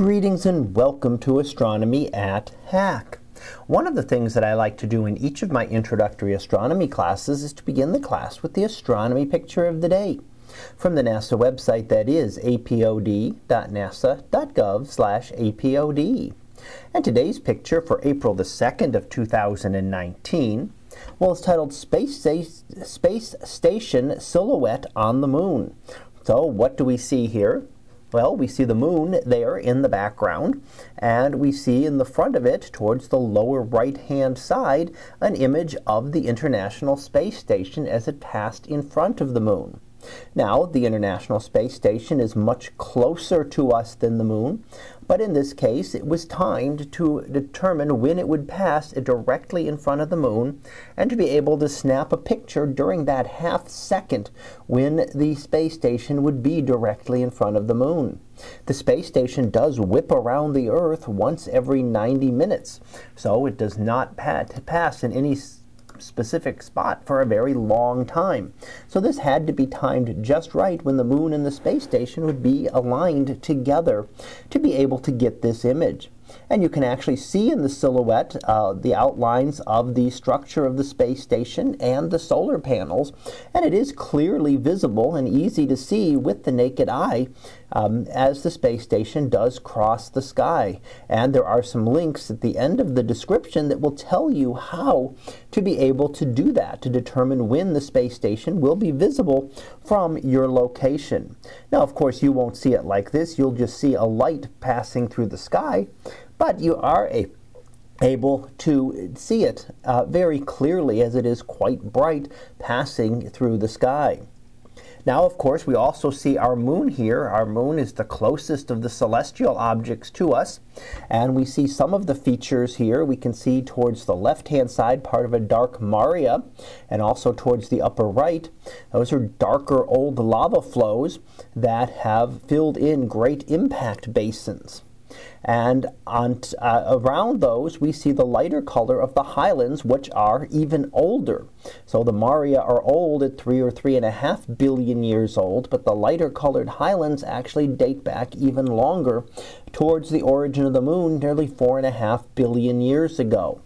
Greetings and welcome to Astronomy at Hack. One of the things that I like to do in each of my introductory astronomy classes is to begin the class with the astronomy picture of the day from the NASA website that is apod.nasa.gov apod. And today's picture for April the 2nd of 2019 well, it's titled Space, Space Station Silhouette on the Moon. So what do we see here? Well, we see the moon there in the background, and we see in the front of it, towards the lower right-hand side, an image of the International Space Station as it passed in front of the moon. Now, the International Space Station is much closer to us than the moon, but in this case, it was timed to determine when it would pass directly in front of the moon and to be able to snap a picture during that half second when the space station would be directly in front of the moon. The space station does whip around the Earth once every 90 minutes, so it does not pass in any specific spot for a very long time. So this had to be timed just right when the moon and the space station would be aligned together to be able to get this image. And you can actually see in the silhouette uh, the outlines of the structure of the space station and the solar panels. And it is clearly visible and easy to see with the naked eye um, as the space station does cross the sky. And there are some links at the end of the description that will tell you how to be able to do that, to determine when the space station will be visible from your location. Now, of course, you won't see it like this. You'll just see a light passing through the sky, but you are a able to see it uh, very clearly as it is quite bright passing through the sky. Now, of course, we also see our moon here. Our moon is the closest of the celestial objects to us. And we see some of the features here. We can see towards the left-hand side part of a dark Maria, and also towards the upper right. Those are darker old lava flows that have filled in great impact basins. And on, uh, around those, we see the lighter color of the highlands, which are even older. So the Maria are old at three or three and a half billion years old, but the lighter colored highlands actually date back even longer towards the origin of the moon, nearly four and a half billion years ago.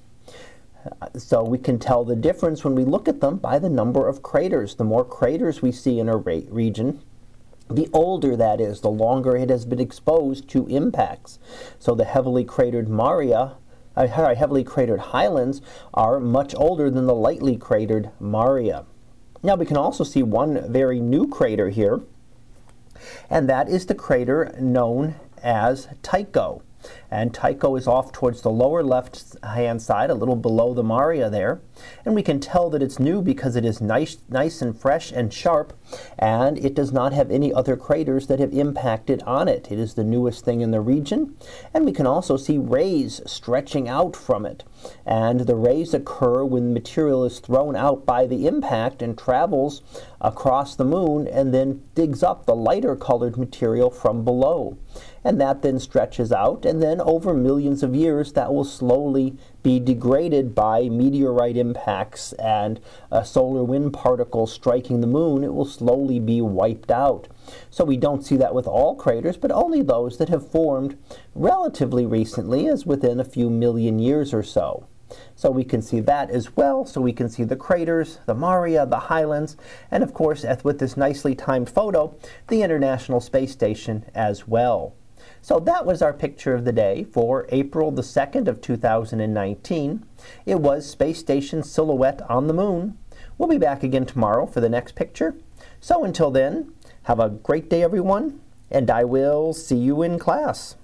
So we can tell the difference when we look at them by the number of craters. The more craters we see in a region, the older that is, the longer it has been exposed to impacts. So the heavily cratered Maria, uh, heavily cratered highlands are much older than the lightly cratered Maria. Now we can also see one very new crater here, and that is the crater known as Tycho. And Tycho is off towards the lower left hand side, a little below the Maria there. And we can tell that it's new because it is nice, nice and fresh and sharp, and it does not have any other craters that have impacted on it. It is the newest thing in the region. And we can also see rays stretching out from it. And the rays occur when material is thrown out by the impact and travels across the moon and then digs up the lighter colored material from below. And that then stretches out, and then over millions of years, that will slowly be degraded by meteorite impacts and solar wind particles striking the moon. It will slowly be wiped out. So we don't see that with all craters, but only those that have formed relatively recently, as within a few million years or so. So we can see that as well. So we can see the craters, the Maria, the highlands, and of course, with this nicely timed photo, the International Space Station as well. So that was our picture of the day for April the 2nd of 2019. It was Space Station Silhouette on the Moon. We'll be back again tomorrow for the next picture. So until then, have a great day everyone, and I will see you in class.